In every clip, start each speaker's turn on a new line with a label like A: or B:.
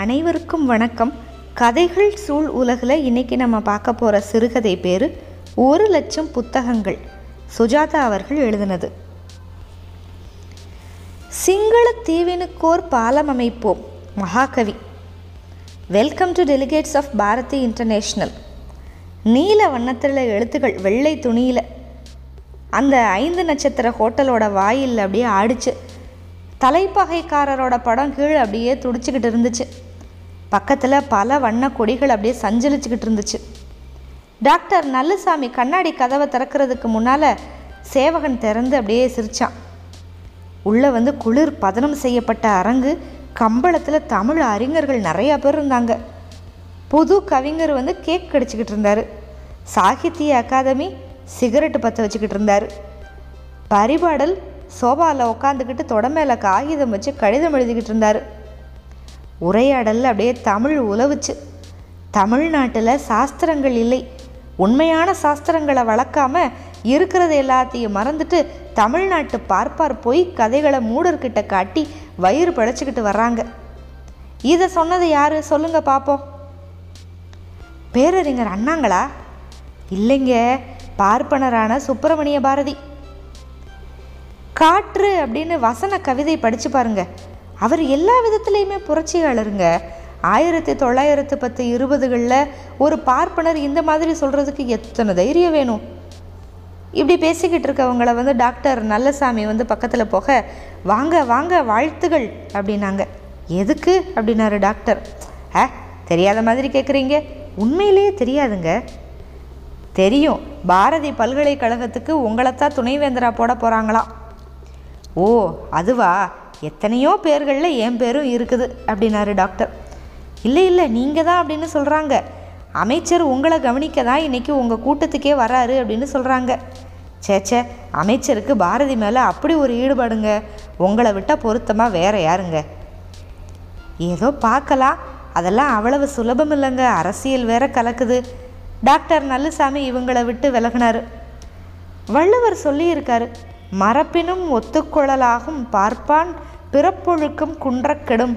A: அனைவருக்கும் வணக்கம் கதைகள் சூழ் உலகில் இன்றைக்கி நம்ம பார்க்க போகிற சிறுகதை பேர் ஒரு லட்சம் புத்தகங்கள் சுஜாதா அவர்கள் எழுதினது சிங்கள தீவினுக்கோர் பாலம் அமைப்போம் மகாகவி welcome to delegates of Bharathi international நீல வண்ணத்தில் எழுத்துக்கள் வெள்ளை துணியில் அந்த ஐந்து நட்சத்திர ஹோட்டலோட வாயில் அப்படியே ஆடிச்சு தலைப்பகைக்காரரோட படம் கீழே அப்படியே துடிச்சிக்கிட்டு இருந்துச்சு பக்கத்தில் பல வண்ண கொடிகள் அப்படியே சஞ்சலிச்சுக்கிட்டு இருந்துச்சு டாக்டர் நல்லுசாமி கண்ணாடி கதவை திறக்கிறதுக்கு முன்னால் சேவகன் திறந்து அப்படியே சிரித்தான் உள்ளே வந்து குளிர் பதனம் செய்யப்பட்ட அரங்கு கம்பளத்தில் தமிழ் அறிஞர்கள் நிறையா பேர் இருந்தாங்க புது கவிஞர் வந்து கேக் கடிச்சிக்கிட்டு இருந்தார் சாகித்ய அகாதமி சிகரெட்டு பற்ற வச்சுக்கிட்டு இருந்தார் பரிபாடல் சோபாவில் உட்காந்துக்கிட்டு தொடமேல காகிதம் வச்சு கடிதம் எழுதிக்கிட்டு இருந்தார் உரையாடலில் அப்படியே தமிழ் உழவுச்சு தமிழ்நாட்டில் சாஸ்திரங்கள் இல்லை உண்மையான சாஸ்திரங்களை வளர்க்காம இருக்கிறது எல்லாத்தையும் மறந்துட்டு தமிழ்நாட்டு பார்ப்பார் போய் கதைகளை மூடர்கிட்ட காட்டி வயிறு பழச்சிக்கிட்டு வர்றாங்க இதை சொன்னது யார் சொல்லுங்க பார்ப்போம் பேரறிஞர் அண்ணாங்களா இல்லைங்க பார்ப்பனரான சுப்பிரமணிய பாரதி காற்று அப்படின்னு வசன கவிதை படித்து பாருங்கள் அவர் எல்லா விதத்துலேயுமே புரட்சியாளருங்க ஆயிரத்தி தொள்ளாயிரத்து பத்து இருபதுகளில் ஒரு பார்ப்பனர் இந்த மாதிரி சொல்கிறதுக்கு எத்தனை தைரியம் வேணும் இப்படி பேசிக்கிட்டு இருக்கவங்களை வந்து டாக்டர் நல்லசாமி வந்து பக்கத்தில் போக வாங்க வாங்க வாழ்த்துகள் அப்படின்னாங்க எதுக்கு அப்படின்னாரு டாக்டர் ஆ தெரியாத மாதிரி கேட்குறீங்க உண்மையிலேயே தெரியாதுங்க தெரியும் பாரதி பல்கலைக்கழகத்துக்கு உங்களைத்தான் துணைவேந்தரா போட போகிறாங்களாம் ஓ அதுவா எத்தனையோ பேர்களில் என் பேரும் இருக்குது அப்படின்னாரு டாக்டர் இல்லை இல்லை நீங்கள் தான் அப்படின்னு சொல்கிறாங்க அமைச்சர் உங்களை கவனிக்க தான் இன்றைக்கி உங்கள் கூட்டத்துக்கே வராரு அப்படின்னு சொல்கிறாங்க சேச்சே அமைச்சருக்கு பாரதி மேலே அப்படி ஒரு ஈடுபாடுங்க உங்களை விட்டால் பொருத்தமாக வேறு யாருங்க ஏதோ பார்க்கலாம் அதெல்லாம் அவ்வளவு சுலபம் இல்லைங்க அரசியல் வேற கலக்குது டாக்டர் நல்லசாமி இவங்களை விட்டு விலகினார் வள்ளுவர் சொல்லியிருக்காரு மரப்பினும் ஒத்துக்கொள்ளலாகும் பார்ப்பான் பிறப்பொழுக்கம் குன்றக்கெடும்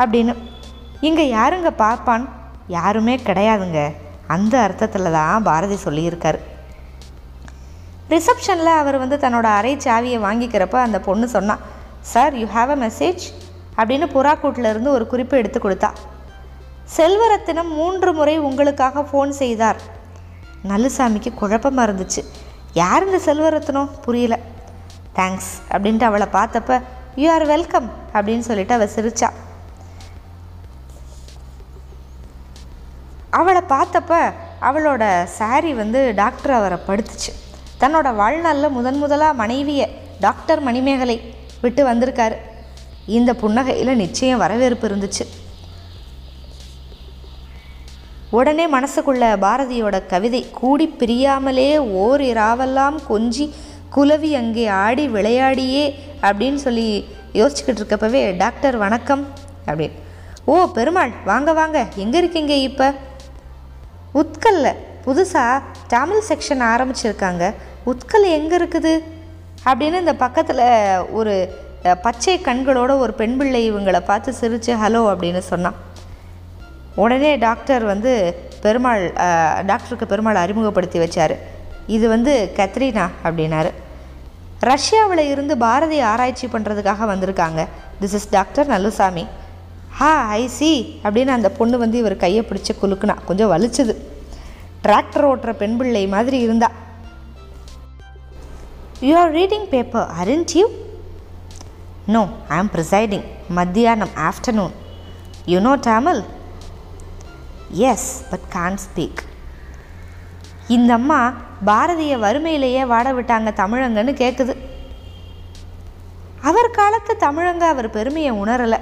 A: அப்படின்னு இங்கே யாருங்க பார்ப்பான் யாருமே கிடையாதுங்க அந்த அர்த்தத்தில் தான் பாரதி சொல்லியிருக்கார் ரிசப்ஷனில் அவர் வந்து தன்னோட அரை சாவியை வாங்கிக்கிறப்ப அந்த பொண்ணு சொன்னான் sir you have a message அப்படின்னு புறாக்கூட்டிலிருந்து ஒரு குறிப்பு எடுத்து கொடுத்தா செல்வரத்தினம் மூன்று முறை உங்களுக்காக ஃபோன் செய்தார் நல்லுசாமிக்கு குழப்பமாக இருந்துச்சு யார் இந்த செல்வரத்தினம் புரியல தேங்க்ஸ் அப்படின்ட்டு அவளை பார்த்தப்ப யூ ஆர் வெல்கம் அப்படின்னு சொல்லிட்டு அவள் சிரிச்சா அவளை பார்த்தப்ப அவளோட சாரி வந்து டாக்டர் அவரை படுத்துச்சு தன்னோட வாழ்நாளில் முதன் முதலாக மனைவியை டாக்டர் மணிமேகலை விட்டு வந்திருக்காரு இந்த புன்னகையில் நிச்சயம் வரவேற்பு இருந்துச்சு உடனே மனசுக்குள்ள பாரதியோட கவிதை கூடி பிரியாமலே ஓர் இராவெல்லாம் கொஞ்சி குலவி அங்கே ஆடி விளையாடியே அப்படின்னு சொல்லி யோசிச்சுக்கிட்டு இருக்கப்பவே டாக்டர் வணக்கம் அப்படின்னு ஓ பெருமாள் வாங்க வாங்க எங்கே இருக்கீங்க இப்போ உத்கல்ல புதுசாக தமிழ் செக்ஷன் ஆரம்பிச்சிருக்காங்க உத்கல் எங்கே இருக்குது அப்படின்னு இந்த பக்கத்தில் ஒரு பச்சை கண்களோட ஒரு பெண் பிள்ளை இவங்களை பார்த்து சிரித்து ஹலோ அப்படின்னு சொன்னான் உடனே டாக்டர் வந்து பெருமாள் டாக்டருக்கு பெருமாள் அறிமுகப்படுத்தி வச்சார் இது வந்து கத்ரீனா அப்படின்னாரு ரஷ்யாவில் இருந்து பாரதி ஆராய்ச்சி பண்ணுறதுக்காக வந்திருக்காங்க திஸ் இஸ் டாக்டர் நல்லுசாமி ஹா ஐ சி அப்படின்னு அந்த பொண்ணு வந்து இவர் கையை பிடிச்சி குலுக்குனா கொஞ்சம் வலிச்சுது டிராக்டர் ஓட்டுற பெண் பிள்ளை மாதிரி இருந்தா you are reading paper aren't you no I am presiding மத்தியானம் afternoon you know Tamil yes but can't speak இந்த அம்மா பாரதியை வறுமையிலேயே வாட விட்டாங்க தமிழங்கன்னு கேட்குது அவர் காலத்து தமிழங்க அவர் பெருமையை உணரலை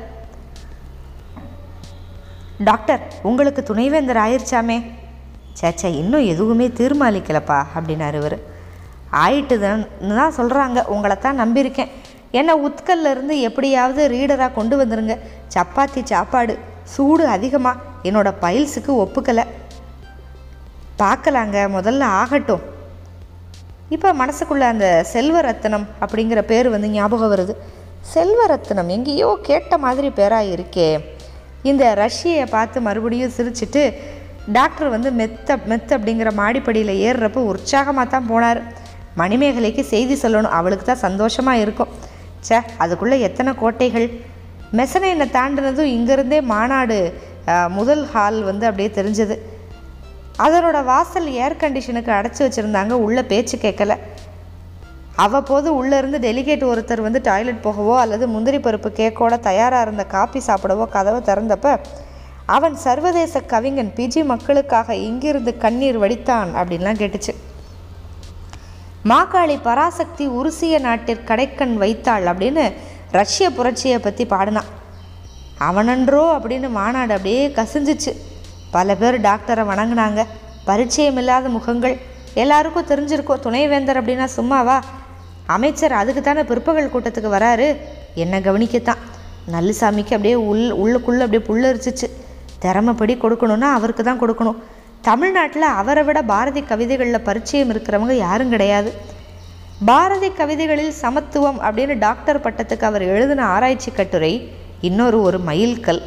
A: டாக்டர் உங்களுக்கு துணைவேந்தர் ஆயிடுச்சாமே சேச்சா இன்னும் எதுவுமே தீர்மானிக்கலப்பா அப்படின்னாரு இவர் ஆயிட்டுதுன்னு தான் சொல்கிறாங்க உங்களை தான் நம்பியிருக்கேன் என்னை இருந்து எப்படியாவது ரீடராக கொண்டு வந்துருங்க சப்பாத்தி சாப்பாடு சூடு அதிகமாக என்னோடய பைல்ஸுக்கு ஒப்புக்கலை பார்க்கலாங்க முதல்ல ஆகட்டும் இப்போ மனசுக்குள்ளே அந்த செல்வரத்னம் அப்படிங்கிற பேர் வந்து ஞாபகம் வருது செல்வரத்னம் எங்கேயோ கேட்ட மாதிரி பேராக இருக்கே இந்த ரஷ்யை பார்த்து மறுபடியும் சிரிச்சுட்டு டாக்டர் வந்து மெத்த மெத்த அப்படிங்கிற மாடிப்படியில் ஏறுறப்போ உற்சாகமாக தான் போனார் மணிமேகலைக்கு செய்தி சொல்லணும் அவளுக்கு தான் சந்தோஷமாக இருக்கும் சே அதுக்குள்ளே எத்தனை கோட்டைகள் மெசனை என்னை தாண்டினதும் இங்கேருந்தே மாநாடு முதல் ஹால் வந்து அப்படியே தெரிஞ்சது அதனோட வாசல் ஏர் கண்டிஷனுக்கு அடைச்சி வச்சுருந்தாங்க உள்ளே பேச்சு கேட்கல அவ்வப்போது உள்ளேருந்து டெலிகேட் ஒருத்தர் வந்து டாய்லெட் போகவோ அல்லது முந்திரி பருப்பு கேக்கோட தயாராக இருந்த காப்பி சாப்பிடவோ கதவை திறந்தப்ப அவன் சர்வதேச கவிஞன் பிஜி மக்களுக்காக இங்கிருந்து கண்ணீர் வடித்தான் அப்படின்லாம் கேட்டுச்சு மாக்காளி பராசக்தி உருசிய நாட்டிற் கடைக்கண் வைத்தாள் அப்படின்னு ரஷ்ய புரட்சியை பற்றி பாடினான் அவனன்றோ அப்படின்னு மாநாடு அப்படியே கசிஞ்சிச்சு பல பேர் டாக்டரை வணங்கினாங்க பரிச்சயம் இல்லாத முகங்கள் எல்லாருக்கும் தெரிஞ்சிருக்கோம் துணைவேந்தர் அப்படின்னா சும்மாவா அமைச்சர் அதுக்கு தானே பிற்பகல் கூட்டத்துக்கு வராரு என்னை கவனிக்கத்தான் நல்லுசாமிக்கு அப்படியே உள் உள்ளுக்குள்ளே அப்படியே புல்லரிச்சிச்சு திறமைப்படி கொடுக்கணும்னா அவருக்கு தான் கொடுக்கணும் தமிழ்நாட்டில் அவரை விட பாரதி கவிதைகளில் பரிச்சயம் இருக்கிறவங்க யாரும் கிடையாது பாரதி கவிதைகளில் சமத்துவம் அப்படின்னு டாக்டர் பட்டத்துக்கு அவர் எழுதின ஆராய்ச்சி கட்டுரை இன்னொரு ஒரு மயில்கல்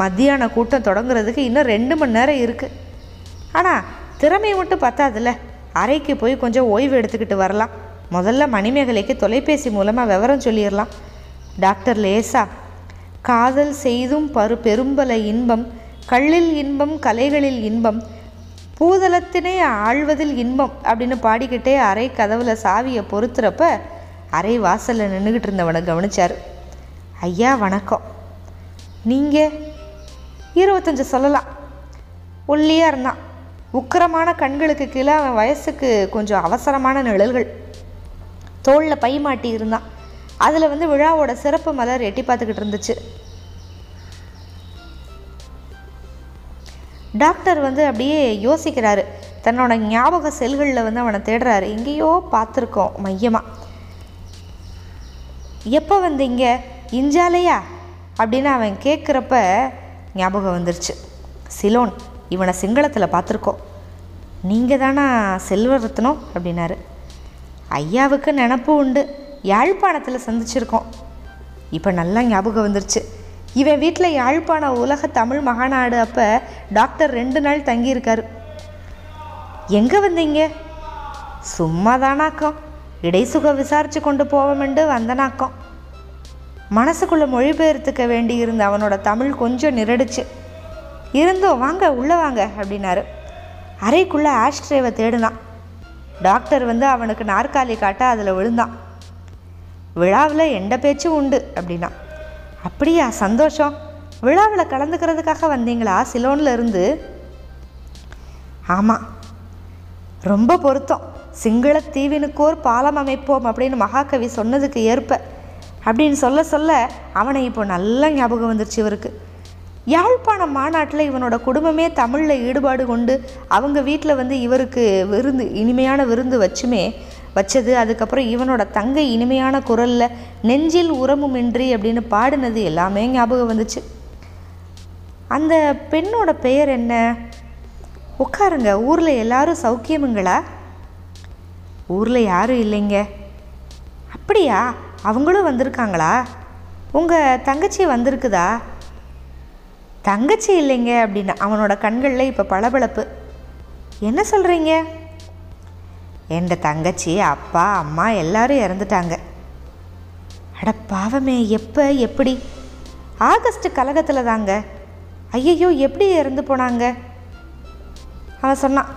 A: மத்தியான கூட்டம் தொடங்குறதுக்கு இன்னும் ரெண்டு மணி நேரம் இருக்குது ஆனால் திறமை மட்டும் பத்தாதுல்ல அறைக்கு போய் கொஞ்சம் ஓய்வு எடுத்துக்கிட்டு வரலாம் முதல்ல மணிமேகலைக்கு தொலைபேசி மூலமாக விவரம் சொல்லிடலாம் டாக்டர் லேசா காதல் செய்தும் பரு பெரும்பல இன்பம் கல்லில் இன்பம் கலைகளில் இன்பம் பூதளத்தினை ஆழ்வதில் இன்பம் அப்படின்னு பாடிக்கிட்டே அறை கதவுல சாவியை பொறுத்துறப்ப அறை வாசலில் நின்றுக்கிட்டு இருந்தவனை கவனித்தார் ஐயா வணக்கம் நீங்கள் இருபத்தஞ்சி சொல்லலாம் ஒல்லியாக இருந்தான் உக்கரமான கண்களுக்கு கீழே அவன் வயசுக்கு கொஞ்சம் அவசரமான நிழல்கள் தோளில் பை மாட்டி இருந்தான் அதில் வந்து விழாவோட சிறப்பு மலர் எட்டி பார்த்துக்கிட்டு இருந்துச்சு டாக்டர் வந்து அப்படியே யோசிக்கிறாரு தன்னோட ஞாபக செல்களில் வந்து அவனை தேடுறாரு எங்கேயோ பார்த்துருக்கோம் மையமாக எப்போ வந்தீங்க இஞ்சாலையா அப்படின்னு அவன் கேட்குறப்ப ஞாபகம் வந்துருச்சு சிலோன் இவனை சிங்களத்தில் பார்த்துருக்கோம் நீங்கள் தானா செல்வரத்னம் அப்படின்னாரு ஐயாவுக்கு நினப்பு உண்டு யாழ்ப்பாணத்தில் சந்திச்சிருக்கோம் இப்போ நல்லா ஞாபகம் வந்துருச்சு இவன் வீட்டில் யாழ்ப்பாண உலக தமிழ் மகாநாடு அப்போ டாக்டர் ரெண்டு நாள் தங்கியிருக்காரு எங்கே வந்தீங்க சும்மா தானாக்கம் இடைசுக விசாரித்து கொண்டு போவோம்ண்டு வந்தனாக்கம் மனசுக்குள்ளே மொழிபெயர்த்துக்க வேண்டியிருந்த அவனோட தமிழ் கொஞ்சம் நிரடிச்சு இருந்தோம் வாங்க உள்ளே வாங்க அப்படின்னாரு அறைக்குள்ளே ஆஷ்ட்ரேவை தேடினான் டாக்டர் வந்து அவனுக்கு நாற்காலி காட்ட அதில் விழுந்தான் விழாவில் எந்த பேச்சும் உண்டு அப்படின்னா அப்படியா சந்தோஷம் விழாவில் கலந்துக்கிறதுக்காக வந்தீங்களா சிலோனில் இருந்து ஆமாம் ரொம்ப பொருத்தம் சிங்கள தீவினுக்கோர் பாலம் அமைப்போம் அப்படின்னு மகாகவி சொன்னதுக்கு ஏற்ப அப்படின்னு சொல்ல சொல்ல அவனை இப்போ நல்ல ஞாபகம் வந்துருச்சு இவருக்கு யாழ்ப்பாணம் மாநாட்டில் இவனோட குடும்பமே தமிழில் ஈடுபாடு கொண்டு அவங்க வீட்டில் வந்து இவருக்கு விருந்து இனிமையான விருந்து வச்சுமே வச்சது அதுக்கப்புறம் இவனோட தங்கை இனிமையான குரலில் நெஞ்சில் உரமுமின்றி அப்படின்னு பாடினது எல்லாமே ஞாபகம் வந்துச்சு அந்த பெண்ணோட பெயர் என்ன உட்காருங்க ஊரில் எல்லாரும் சௌக்கியமுங்களா ஊரில் யாரும் இல்லைங்க அப்படியா அவங்களும் வந்திருக்காங்களா உங்கள் தங்கச்சி வந்திருக்குதா தங்கச்சி இல்லைங்க அப்படின்னு அவனோட கண்களில் இப்போ பளபளப்பு என்ன சொல்கிறீங்க என் தங்கச்சி அப்பா அம்மா எல்லாரும் இறந்துட்டாங்க அட பாவமே எப்போ எப்படி ஆகஸ்ட் கலகத்தில் தாங்க ஐயையோ எப்படி இறந்து போனாங்க அவன் சொன்னான்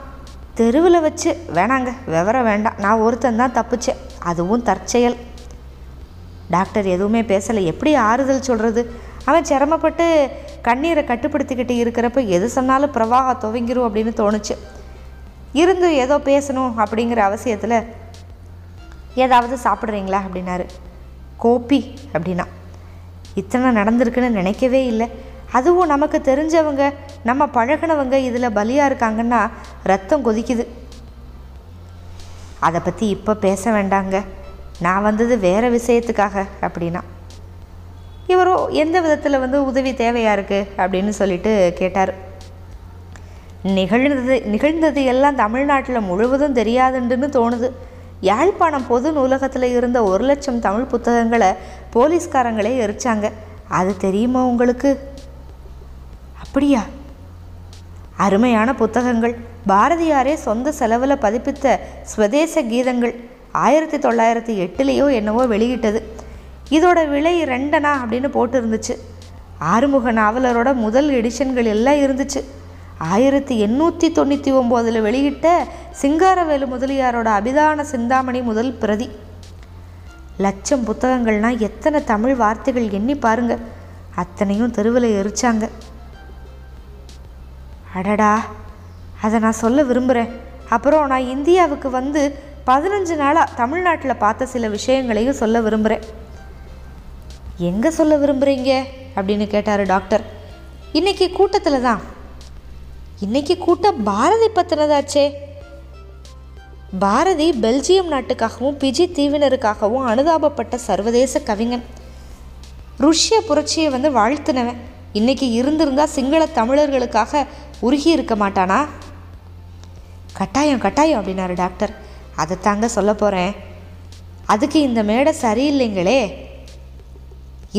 A: தெருவில் வச்சு வேணாங்க விவரம் வேண்டாம் நான் ஒருத்தன் தான் தப்பிச்சேன் அதுவும் தற்செயல் டாக்டர் எதுவுமே பேசலை எப்படி ஆறுதல் சொல்கிறது அவன் சிரமப்பட்டு கண்ணீரை கட்டுப்படுத்திக்கிட்டு இருக்கிறப்ப எது சொன்னாலும் பிரவாக துவங்கிரும் அப்படின்னு தோணுச்சு இருந்து ஏதோ பேசணும் அப்படிங்கிற அவசியத்தில் ஏதாவது சாப்பிட்றீங்களா அப்படின்னாரு கோப்பி அப்படின்னா இத்தனை நடந்திருக்குன்னு நினைக்கவே இல்லை அதுவும் நமக்கு தெரிஞ்சவங்க நம்ம பழகினவங்க இதில் பலியாக இருக்காங்கன்னா ரத்தம் கொதிக்குது அதை பற்றி இப்போ பேச வேண்டாங்க நான் வந்தது வேறு விஷயத்துக்காக அப்படின்னா இவரோ எந்த விதத்தில் வந்து உதவி தேவையாக இருக்குது அப்படின்னு சொல்லிட்டு கேட்டார் நிகழ்ந்தது நிகழ்ந்தது எல்லாம் தமிழ்நாட்டில் முழுவதும் தெரியாதுண்டுன்னு தோணுது யாழ்ப்பாணம் பொது நூலகத்தில் இருந்த ஒரு லட்சம் தமிழ் புத்தகங்களை போலீஸ்காரங்களே எரிச்சாங்க அது தெரியுமா உங்களுக்கு அப்படியா அருமையான புத்தகங்கள் பாரதியாரே சொந்த செலவில் பதிப்பித்த ஸ்வதேச கீதங்கள் ஆயிரத்தி தொள்ளாயிரத்தி எட்டுலேயோ என்னவோ வெளியிட்டது இதோட விலை ரெண்டனா அப்படின்னு போட்டு இருந்துச்சு ஆறுமுக நாவலரோட முதல் எடிஷன்கள் எல்லாம் இருந்துச்சு ஆயிரத்தி எண்ணூற்றி தொண்ணூற்றி ஒம்போதில் வெளியிட்ட சிங்காரவேலு முதலியாரோட அபிதான சிந்தாமணி முதல் பிரதி லட்சம் புத்தகங்கள்னால் எத்தனை தமிழ் வார்த்தைகள் எண்ணி பாருங்க அத்தனையும் தெருவில் எரிச்சாங்க அடடா அதை நான் சொல்ல விரும்புகிறேன் அப்புறம் நான் இந்தியாவுக்கு வந்து பதினஞ்சு நாளாக தமிழ்நாட்டில் பார்த்த சில விஷயங்களையும் சொல்ல விரும்புகிறேன் எங்கே சொல்ல விரும்புகிறீங்க அப்படின்னு கேட்டார் டாக்டர் இன்றைக்கி கூட்டத்தில் தான் இன்றைக்கி கூட்டம் பாரதி பற்றினதாச்சே பாரதி பெல்ஜியம் நாட்டுக்காகவும் பிஜி தீவினருக்காகவும் அனுதாபப்பட்ட சர்வதேச கவிஞன் ருஷ்ய புரட்சியை வந்து வாழ்த்தினவன் இன்றைக்கி இருந்திருந்தா சிங்கள தமிழர்களுக்காக உருகி இருக்க மாட்டானா கட்டாயம் கட்டாயம் அப்படின்னாரு டாக்டர் அதை தாங்க சொல்ல போகிறேன் அதுக்கு இந்த மேடை சரியில்லைங்களே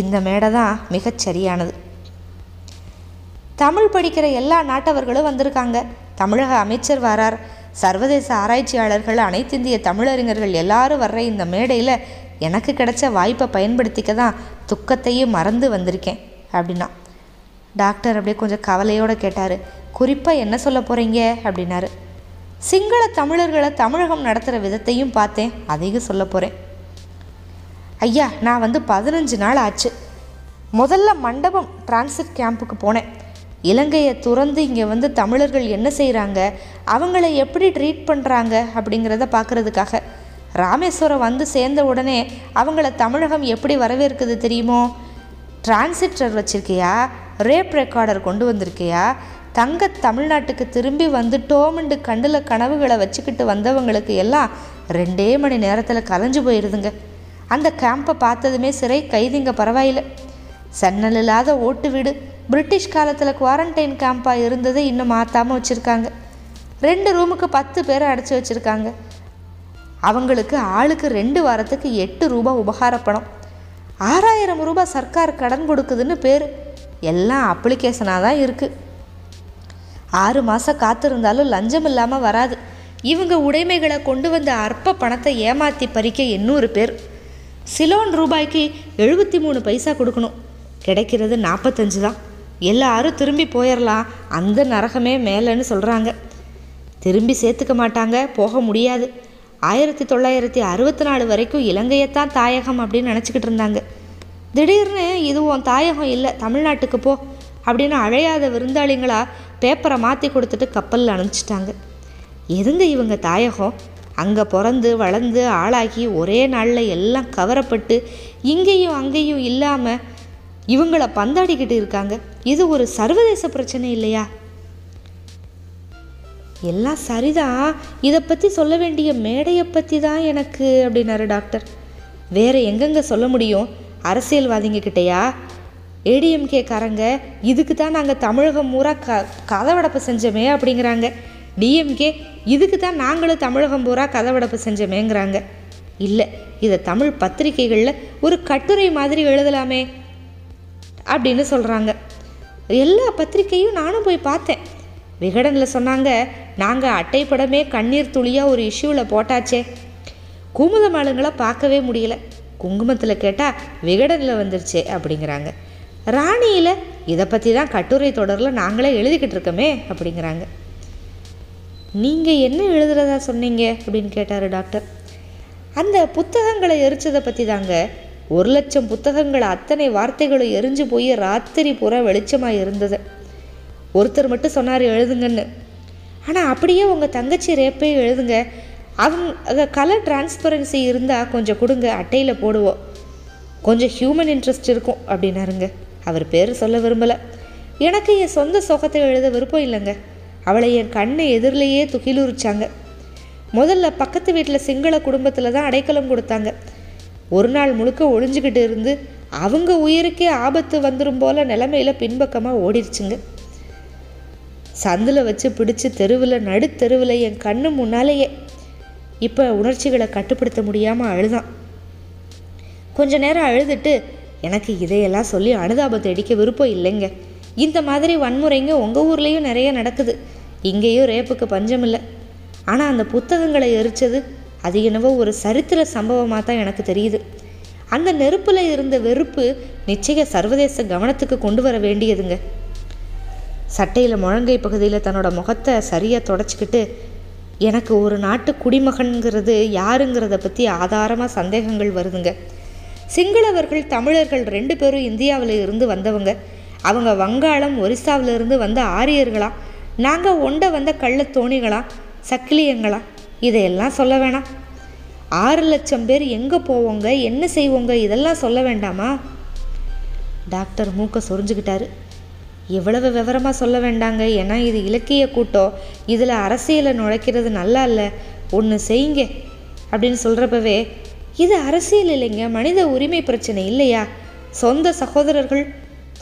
A: இந்த மேடை தான் மிகச் சரியானது தமிழ் படிக்கிற எல்லா நாட்டவர்களும் வந்திருக்காங்க தமிழக அமைச்சர் வரார் சர்வதேச ஆராய்ச்சியாளர்கள் அனைத்திந்திய தமிழறிஞர்கள் எல்லாரும் வர்ற இந்த மேடையில் எனக்கு கிடைச்ச வாய்ப்பை பயன்படுத்திக்க தான் துக்கத்தையும் மறந்து வந்திருக்கேன் அப்படின்னா டாக்டர் அப்படியே கொஞ்சம் கவலையோடு கேட்டார் குறிப்பாக என்ன சொல்ல போகிறீங்க அப்படின்னாரு சிங்கள தமிழர்களை தமிழகம் நடத்துகிற விதத்தையும் பார்த்தேன் அதையும் சொல்ல போகிறேன் ஐயா நான் வந்து பதினஞ்சு நாள் ஆச்சு முதல்ல மண்டபம் டிரான்சிட் கேம்புக்கு போனேன் இலங்கையை துறந்து இங்கே வந்து தமிழர்கள் என்ன செய்கிறாங்க அவங்கள எப்படி ட்ரீட் பண்ணுறாங்க அப்படிங்கிறத பார்க்குறதுக்காக ராமேஸ்வரம் வந்து சேர்ந்த உடனே அவங்கள தமிழகம் எப்படி வரவேற்குது தெரியுமோ டிரான்சிட்டர் வச்சுருக்கியா ரேப் ரெக்கார்டர் கொண்டு வந்திருக்கியா தங்க தமிழ்நாட்டுக்கு திரும்பி வந்துட்டோம்னு கண்ணில் கனவுகளை வச்சுக்கிட்டு வந்தவங்களுக்கு எல்லாம் ரெண்டே மணி நேரத்தில் கலைஞ்சு போயிடுதுங்க அந்த கேம்பை பார்த்ததுமே சிறை கைதிங்க பரவாயில்ல சன்னல் இல்லாத ஓட்டு வீடு பிரிட்டிஷ் காலத்தில் குவாரண்டைன் கேம்பாக இருந்தது இன்னும் மாற்றாமல் வச்சுருக்காங்க ரெண்டு ரூமுக்கு பத்து பேரை அடைச்சி வச்சுருக்காங்க அவங்களுக்கு ஆளுக்கு ரெண்டு வாரத்துக்கு எட்டு ரூபா உபகார பணம் ஆறாயிரம் ரூபாய் சர்க்கார் கடன் கொடுக்குதுன்னு பேர் எல்லாம் அப்ளிகேஷனாக தான் இருக்குது ஆறு மாதம் காத்திருந்தாலும் லஞ்சம் இல்லாமல் வராது இவங்க உடைமைகளை கொண்டு வந்த அற்ப பணத்தை ஏமாற்றி பறிக்க எண்ணூறு பேர் சிலோன் ரூபாய்க்கு எழுபத்தி மூணு பைசா கொடுக்கணும் கிடைக்கிறது நாற்பத்தஞ்சு தான் எல்லாரும் திரும்பி போயிடலாம் அந்த நரகமே மேலேன்னு சொல்கிறாங்க திரும்பி சேர்த்துக்க மாட்டாங்க போக முடியாது ஆயிரத்தி தொள்ளாயிரத்தி அறுபத்தி நாலு வரைக்கும் இலங்கையைத்தான் தாயகம் அப்படின்னு நினச்சிக்கிட்டு இருந்தாங்க திடீர்னு இதுவும் தாயகம் இல்லை தமிழ்நாட்டுக்கு போ அப்படின்னு அழையாத விருந்தாளிங்களா பேப்பரை மாற்றி கொடுத்துட்டு கப்பலில் அனுப்பிச்சிட்டாங்க எதுங்க இவங்க தாயகம் அங்கே பிறந்து வளர்ந்து ஆளாகி ஒரே நாளில் எல்லாம் கவரப்பட்டு இங்கேயும் அங்கேயும் இல்லாமல் இவங்கள பந்தாடிக்கிட்டு இருக்காங்க இது ஒரு சர்வதேச பிரச்சனை இல்லையா எல்லாம் சரிதான் இதை பற்றி சொல்ல வேண்டிய மேடையை பற்றி தான் எனக்கு அப்படின்னாரு டாக்டர் வேறு எங்கெங்கே சொல்ல முடியும் அரசியல்வாதிங்க கிட்டேயா ஏடிஎம்கேக்காரங்க இதுக்கு தான் நாங்கள் தமிழகம் பூரா க கதவடப்பு செஞ்சோமே அப்படிங்கிறாங்க டிஎம்கே இதுக்கு தான் நாங்களும் தமிழகம் பூரா கதவடப்பு செஞ்சோமேங்கிறாங்க இல்லை இதை தமிழ் பத்திரிகைகளில் ஒரு கட்டுரை மாதிரி எழுதலாமே அப்படின்னு சொல்கிறாங்க எல்லா பத்திரிக்கையும் நானும் போய் பார்த்தேன் விகடனில் சொன்னாங்க நாங்கள் அட்டைப்படமே கண்ணீர் துளியாக ஒரு இஷ்யூவில் போட்டாச்சே குமுதமாளுங்களை பார்க்கவே முடியல குங்குமத்தில் கேட்டால் விகடனில் வந்துருச்சே அப்படிங்கிறாங்க ராணியில் இதை பற்றி தான் கட்டுரை தொடரில் நாங்களே எழுதிக்கிட்டு இருக்கோமே அப்படிங்கிறாங்க நீங்கள் என்ன எழுதுறதா சொன்னீங்க அப்படின்னு கேட்டார் டாக்டர் அந்த புத்தகங்களை எரிச்சதை பற்றி தாங்க ஒரு லட்சம் புத்தகங்கள் அத்தனை வார்த்தைகளும் எரிஞ்சு போய் ராத்திரி பூரா வெளிச்சமாக இருந்தது ஒருத்தர் மட்டும் சொன்னார் எழுதுங்கன்னு ஆனால் அப்படியே உங்கள் தங்கச்சி ரேப்பே எழுதுங்க அவங்க கலர் டிரான்ஸ்பரன்சி இருந்தால் கொஞ்சம் கொடுங்க அட்டையில் போடுவோம் கொஞ்சம் ஹியூமன் இன்ட்ரெஸ்ட் இருக்கும் அப்படின்னாருங்க அவர் பேர் சொல்ல விரும்பலை எனக்கு என் சொந்த சோகத்தை எழுத விருப்பம் இல்லைங்க அவளை என் கண்ணை எதிரிலேயே துகிலுரிச்சாங்க முதல்ல பக்கத்து வீட்டில் சிங்கள குடும்பத்தில் தான் அடைக்கலம் கொடுத்தாங்க ஒரு நாள் முழுக்க ஒழிஞ்சுக்கிட்டு இருந்து அவங்க உயிருக்கே ஆபத்து வந்துடும் போல நிலமையில் பின்பக்கமாக ஓடிடுச்சுங்க சந்தில் வச்சு பிடிச்சி தெருவில் நடுத்தெருவில் என் கண்ணு முன்னாலேயே இப்போ உணர்ச்சிகளை கட்டுப்படுத்த முடியாமல் அழுதான் கொஞ்ச நேரம் அழுதுட்டு எனக்கு இதையெல்லாம் சொல்லி அனுதாபத்தை அடிக்க விருப்பம் இல்லைங்க இந்த மாதிரி வன்முறைங்க உங்கள் ஊர்லேயும் நிறைய நடக்குது இங்கேயும் ரேப்புக்கு பஞ்சம் இல்லை ஆனால் அந்த புத்தகங்களை எரித்தது அது என்னவோ ஒரு சரித்திர சம்பவமாக தான் எனக்கு தெரியுது அந்த நெருப்பில் இருந்த வெறுப்பு நிச்சய சர்வதேச கவனத்துக்கு கொண்டு வர வேண்டியதுங்க சட்டையில் முழங்கை பகுதியில் தன்னோட முகத்தை சரியாக தொடச்சிக்கிட்டு எனக்கு ஒரு நாட்டு குடிமகன்கிறது யாருங்கிறத பற்றி ஆதாரமாக சந்தேகங்கள் வருதுங்க சிங்களவர்கள் தமிழர்கள் ரெண்டு பேரும் இந்தியாவில் இருந்து வந்தவங்க அவங்க வங்காளம் ஒரிசாவிலிருந்து வந்த ஆரியர்களா நாங்கள் ஒண்ட வந்த கள்ள தோணிகளா சக்கிலியங்களா இதையெல்லாம் சொல்ல வேணாம் ஆறு லட்சம் பேர் எங்கே போவோங்க என்ன செய்வோங்க இதெல்லாம் சொல்ல வேண்டாமா டாக்டர் மூக்க சொரிஞ்சுக்கிட்டாரு எவ்வளவு விவரமாக சொல்ல வேண்டாங்க ஏன்னா இது இலக்கிய கூட்டம் இதில் அரசியலை நுழைக்கிறது நல்லா இல்லை ஒன்று செய்யுங்க அப்படின்னு சொல்கிறப்பவே இது அரசியல் இல்லைங்க மனித உரிமை பிரச்சனை இல்லையா சொந்த சகோதரர்கள்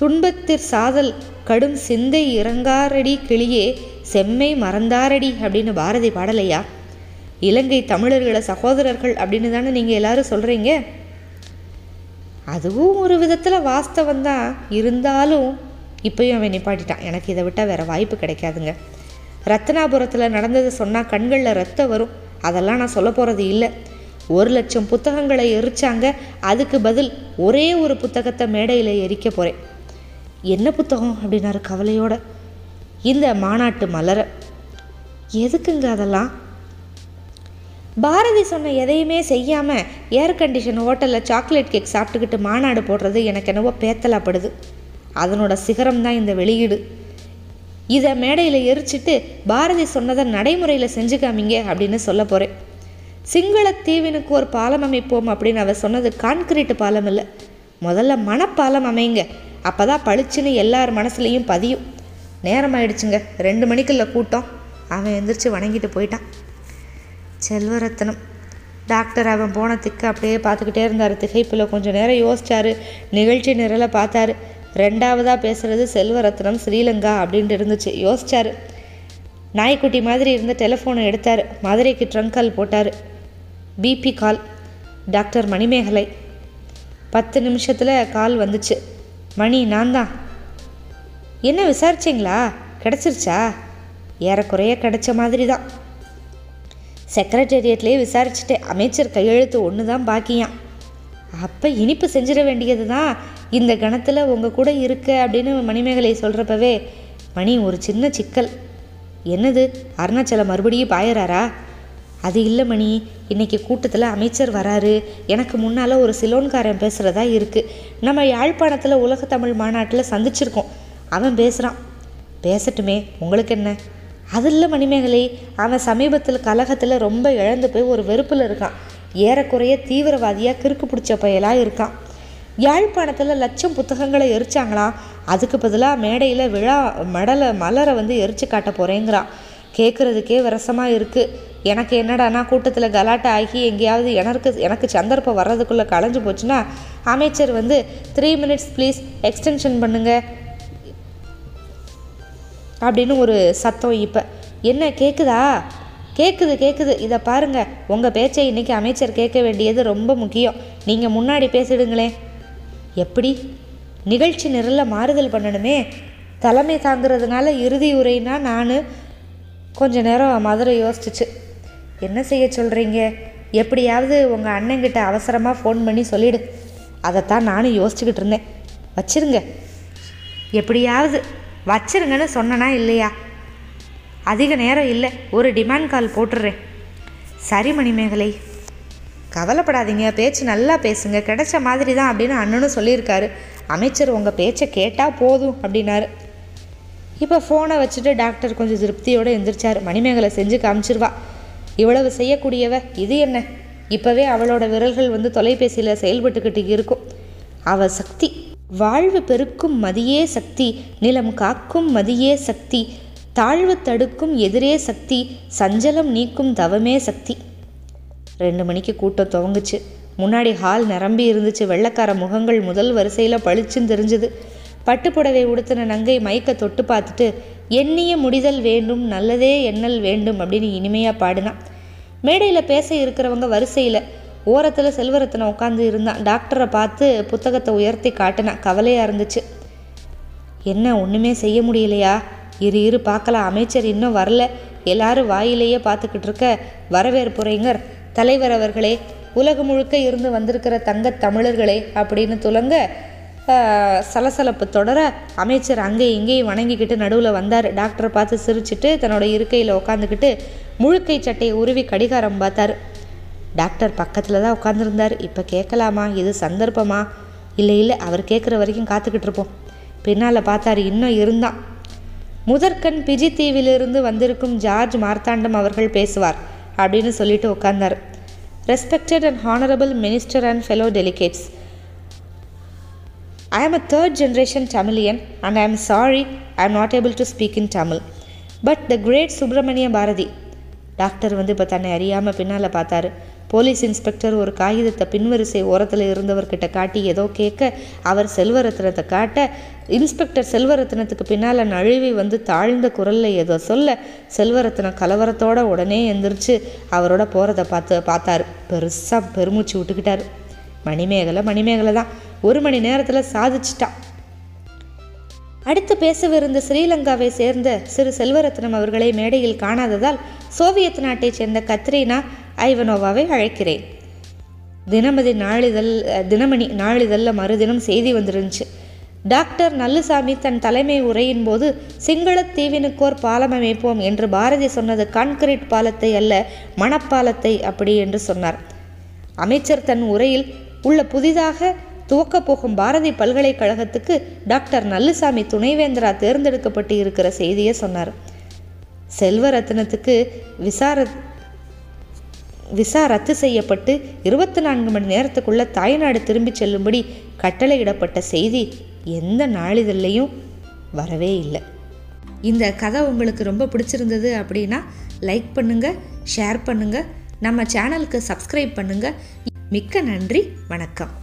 A: துன்பத்திற் சாதல் கடும் சிந்தை இறங்காரடி கிளியே செம்மை மறந்தாரடி அப்படின்னு பாரதி பாடலையா இலங்கை தமிழர்களை சகோதரர்கள் அப்படின்னு தானே நீங்கள் எல்லாரும் சொல்கிறீங்க அதுவும் ஒரு விதத்தில் வாஸ்தவம் தான் இருந்தாலும் இப்பையும் அவன் நிப்பாட்டிட்டான் எனக்கு இதை விட்டால் வேறு வாய்ப்பு கிடைக்காதுங்க ரத்னாபுரத்தில் நடந்ததை சொன்னால் கண்களில் ரத்தம் வரும் அதெல்லாம் நான் சொல்ல போகிறது இல்லை ஒரு லட்சம் புத்தகங்களை எரிச்சாங்க அதுக்கு பதில் ஒரே ஒரு புத்தகத்தை மேடையில் எரிக்க போகிறேன் என்ன புத்தகம் அப்படின்னாரு கவலையோட இந்த மாநாட்டு மலரை எதுக்குங்க அதெல்லாம் பாரதி சொன்ன எதையுமே செய்யாமல் ஏர் கண்டிஷன் ஹோட்டலில் சாக்லேட் கேக் சாப்பிட்டுக்கிட்டு மாநாடு போடுறது எனக்கு என்னவோ பேத்தலாப்படுது அதனோட சிகரம் தான் இந்த வெளியீடு இதை மேடையில் எரிச்சிட்டு பாரதி சொன்னதை நடைமுறையில் செஞ்சு காமிங்க அப்படின்னு சொல்ல போகிறேன் சிங்களத்தீவினுக்கு ஒரு பாலம் அமைப்போம் அப்படின்னு அவர் சொன்னது கான்கிரீட் பாலம் இல்லை முதல்ல மனப்பாலம் அமைங்க அப்போ தான் பளிச்சுன்னு எல்லார் மனசுலேயும் பதியும் நேரம் ஆயிடுச்சுங்க ரெண்டு மணிக்குள்ள கூட்டம் அவன் எந்திரிச்சு வணங்கிட்டு போயிட்டான் செல்வரத்னம் டாக்டர் அவன் போன அப்படியே பார்த்துக்கிட்டே இருந்தார் திகைப்பில் கொஞ்சம் நேரம் யோசிச்சாரு நிகழ்ச்சி நிரலை பார்த்தாரு ரெண்டாவதாக பேசுகிறது செல்வரத்னம் ஸ்ரீலங்கா அப்படின்ட்டு இருந்துச்சு யோசிச்சார் நாய்க்குட்டி மாதிரி இருந்த டெலஃபோனை எடுத்தார் மதுரைக்கு ட்ரங்கால் போட்டார் பிபி கால் டாக்டர் மணிமேகலை பத்து நிமிஷத்தில் கால் வந்துச்சு மணி நான் தான் என்ன விசாரிச்சிங்களா கிடச்சிருச்சா ஏறக்குறைய கிடச்ச மாதிரி தான் செக்ரட்டேரியட்லேயே விசாரிச்சுட்டு அமைச்சர் கையெழுத்து ஒன்று தான் பாக்கியான் அப்போ இனிப்பு செஞ்சிட வேண்டியது தான் இந்த கணத்தில் உங்கள் கூட இருக்க அப்படின்னு மணிமேகலை சொல்கிறப்பவே மணி ஒரு சின்ன சிக்கல் என்னது அருணாச்சலம் மறுபடியும் பாயறாரா அது இல்லை மணி இன்றைக்கி கூட்டத்தில் அமைச்சர் வராரு எனக்கு முன்னால் ஒரு சிலோன்காரன் பேசுகிறதா இருக்குது நம்ம யாழ்ப்பாணத்தில் உலக தமிழ் மாநாட்டில் சந்திச்சிருக்கோம் அவன் பேசுகிறான் பேசட்டுமே உங்களுக்கு என்ன அது இல்லை மணிமேகலை அவன் சமீபத்தில் கலகத்தில் ரொம்ப இழந்து போய் ஒரு வெறுப்பில் இருக்கான் ஏறக்குறைய தீவிரவாதியாக கிறுக்கு பிடிச்ச பயலாக இருக்கான் யாழ்ப்பாணத்தில் லட்சம் புத்தகங்களை எரிச்சாங்களாம் அதுக்கு பதிலாக மேடையில் விழா மடலை மலரை வந்து எரிச்சு காட்ட போகிறேங்கிறான் கேட்குறதுக்கே விரசமாக இருக்குது எனக்கு என்னடானா கூட்டத்தில் கலாட்டை ஆகி எங்கேயாவது எனக்கு எனக்கு சந்தர்ப்பம் வர்றதுக்குள்ளே களைஞ்சு போச்சுன்னா அமைச்சர் வந்து த்ரீ மினிட்ஸ் ப்ளீஸ் எக்ஸ்டென்ஷன் பண்ணுங்கள் அப்படின்னு ஒரு சத்தம் இப்போ என்ன கேட்குதா கேட்குது கேட்குது இதை பாருங்கள் உங்கள் பேச்சை இன்றைக்கி அமைச்சர் கேட்க வேண்டியது ரொம்ப முக்கியம் நீங்கள் முன்னாடி பேசிடுங்களேன் எப்படி நிகழ்ச்சி நிரலில் மாறுதல் பண்ணணுமே தலைமை தாங்கிறதுனால இறுதி உரைனா நான் கொஞ்ச நேரம் மதுரை யோசிச்சிச்சு என்ன செய்ய சொல்கிறீங்க எப்படியாவது உங்கள் அண்ணங்கிட்ட அவசரமாக ஃபோன் பண்ணி சொல்லிவிடு அதைத்தான் நானும் யோசிச்சுக்கிட்டு இருந்தேன் வச்சிருங்க எப்படியாவது வச்சிருங்கன்னு சொன்னனா இல்லையா அதிக நேரம் இல்லை ஒரு டிமாண்ட் கால் போட்டுடுறேன் சரி மணிமேகலை கவலைப்படாதீங்க பேச்சு நல்லா பேசுங்க கிடைச்ச மாதிரி தான் அப்படின்னு அண்ணனும் சொல்லியிருக்காரு அமைச்சர் உங்கள் பேச்சை கேட்டால் போதும் அப்படின்னாரு இப்போ ஃபோனை வச்சுட்டு டாக்டர் கொஞ்சம் திருப்தியோடு எழுந்திரிச்சார் மணிமேகலை செஞ்சு காமிச்சிருவா இவ்வளவு செய்யக்கூடியவ இது என்ன இப்போவே அவளோட விரல்கள் வந்து தொலைபேசியில் செயல்பட்டுக்கிட்டு இருக்கும் அவ சக்தி வாழ்வு பெருக்கும் மதியே சக்தி நிலம் காக்கும் மதியே சக்தி தாழ்வு தடுக்கும் எதிரே சக்தி சஞ்சலம் நீக்கும் தவமே சக்தி ரெண்டு மணிக்கு கூட்டம் துவங்குச்சு முன்னாடி ஹால் நிரம்பி இருந்துச்சு வெள்ளக்கார முகங்கள் முதல் வரிசையில் பளிச்சுன்னு தெரிஞ்சுது பட்டுப்புடவை உடுத்தின நங்கை மயக்க தொட்டு பார்த்துட்டு எண்ணிய முடிதல் வேண்டும் நல்லதே எண்ணல் வேண்டும் அப்படின்னு இனிமையாக பாடினான் மேடையில் பேச இருக்கிறவங்க வரிசையில் ஓரத்தில் செல்வரத்தனை உட்காந்து இருந்தான் டாக்டரை பார்த்து புத்தகத்தை உயர்த்தி காட்டினான் கவலையாக இருந்துச்சு என்ன ஒன்றுமே செய்ய முடியலையா இரு இரு பார்க்கலாம் அமைச்சர் இன்னும் வரல எல்லாரும் வாயிலேயே பார்த்துக்கிட்டு இருக்க வரவேற்புரைங்கர் தலைவர் அவர்களே உலகம் முழுக்க இருந்து வந்திருக்கிற தங்க தமிழர்களே அப்படின்னு துலங்க சலசலப்பு தொடர அமைச்சர் அங்கே இங்கேயும் வணங்கிக்கிட்டு நடுவில் வந்தார் டாக்டரை பார்த்து சிரிச்சுட்டு தன்னோட இருக்கையில் உட்காந்துக்கிட்டு முழுக்கை சட்டையை உருவி கடிகாரம் பார்த்தார் டாக்டர் பக்கத்தில் தான் உட்காந்துருந்தார் இப்போ கேட்கலாமா இது சந்தர்ப்பமா இல்லை இல்லை அவர் கேட்குற வரைக்கும் காத்துக்கிட்டு இருப்போம் பின்னால் பார்த்தார் இன்னும் இருந்தான் முதற்கண் பிஜி தீவிலிருந்து வந்திருக்கும் ஜார்ஜ் மார்த்தாண்டம் அவர்கள் பேசுவார் அப்படின்னு சொல்லிட்டு உட்கார்ந்தார் respected and honourable minister and fellow delegates I am a third generation Tamilian and I am sorry I am not able to speak in Tamil but the great Subramania Bharathi doctor வந்து இப்போ தன்னை அறியாமல் பின்னால் பார்த்தாரு போலீஸ் இன்ஸ்பெக்டர் ஒரு காகிதத்தை பின்வரிசை ஓரத்தில் இருந்தவர்கிட்ட காட்டி ஏதோ கேட்க அவர் செல்வரத்னத்தை காட்ட இன்ஸ்பெக்டர் செல்வரத்னத்துக்கு பின்னால் நழுவி வந்து தாழ்ந்த குரலில் ஏதோ சொல்ல செல்வரத்னம் கலவரத்தோடு உடனே எந்திரிச்சு அவரோட போகிறத பார்த்து பார்த்தாரு பெருசாக பெருமூச்சு விட்டுக்கிட்டார் மணிமேகலை மணிமேகலை தான் ஒரு மணி நேரத்தில் சாதிச்சிட்டா அடுத்து பேசவிருந்த ஸ்ரீலங்காவை சேர்ந்த சிறு செல்வரத்னம் அவர்களை மேடையில் காணாததால் சோவியத் நாட்டைச் சேர்ந்த கத்ரீனா ஐவனோவாவை அழைக்கிறேன் தினமதி நாளிதழ் தினமணி நாளிதழில் மறுதினம் செய்தி வந்துருந்துச்சு டாக்டர் நல்லுசாமி தன் தலைமை உரையின் போது சிங்களத் தீவினுக்கோர் பாலம் அமைப்போம் என்று பாரதி சொன்னது கான்கிரீட் பாலத்தை அல்ல மணப்பாலத்தை அப்படி என்று சொன்னார் அமைச்சர் தன் உரையில் உள்ள புதிதாக துவக்கப் போகும் பாரதி பல்கலைக்கழகத்துக்கு டாக்டர் நல்லுசாமி துணைவேந்தரா தேர்ந்தெடுக்கப்பட்டு இருக்கிற செய்தியை சொன்னார் செல்வரத்னத்துக்கு விசார விசா ரத்து செய்யப்பட்டு இருபத்தி நான்கு மணி நேரத்துக்குள்ள தாய்நாடு திரும்பி செல்லும்படி கட்டளையிடப்பட்ட செய்தி எந்த நாளிதழையும் வரவே இல்லை இந்த கதை உங்களுக்கு ரொம்ப பிடிச்சிருந்தது அப்படின்னா லைக் பண்ணுங்கள் ஷேர் பண்ணுங்கள் நம்ம சேனலுக்கு சப்ஸ்கிரைப் பண்ணுங்கள் மிக்க நன்றி வணக்கம்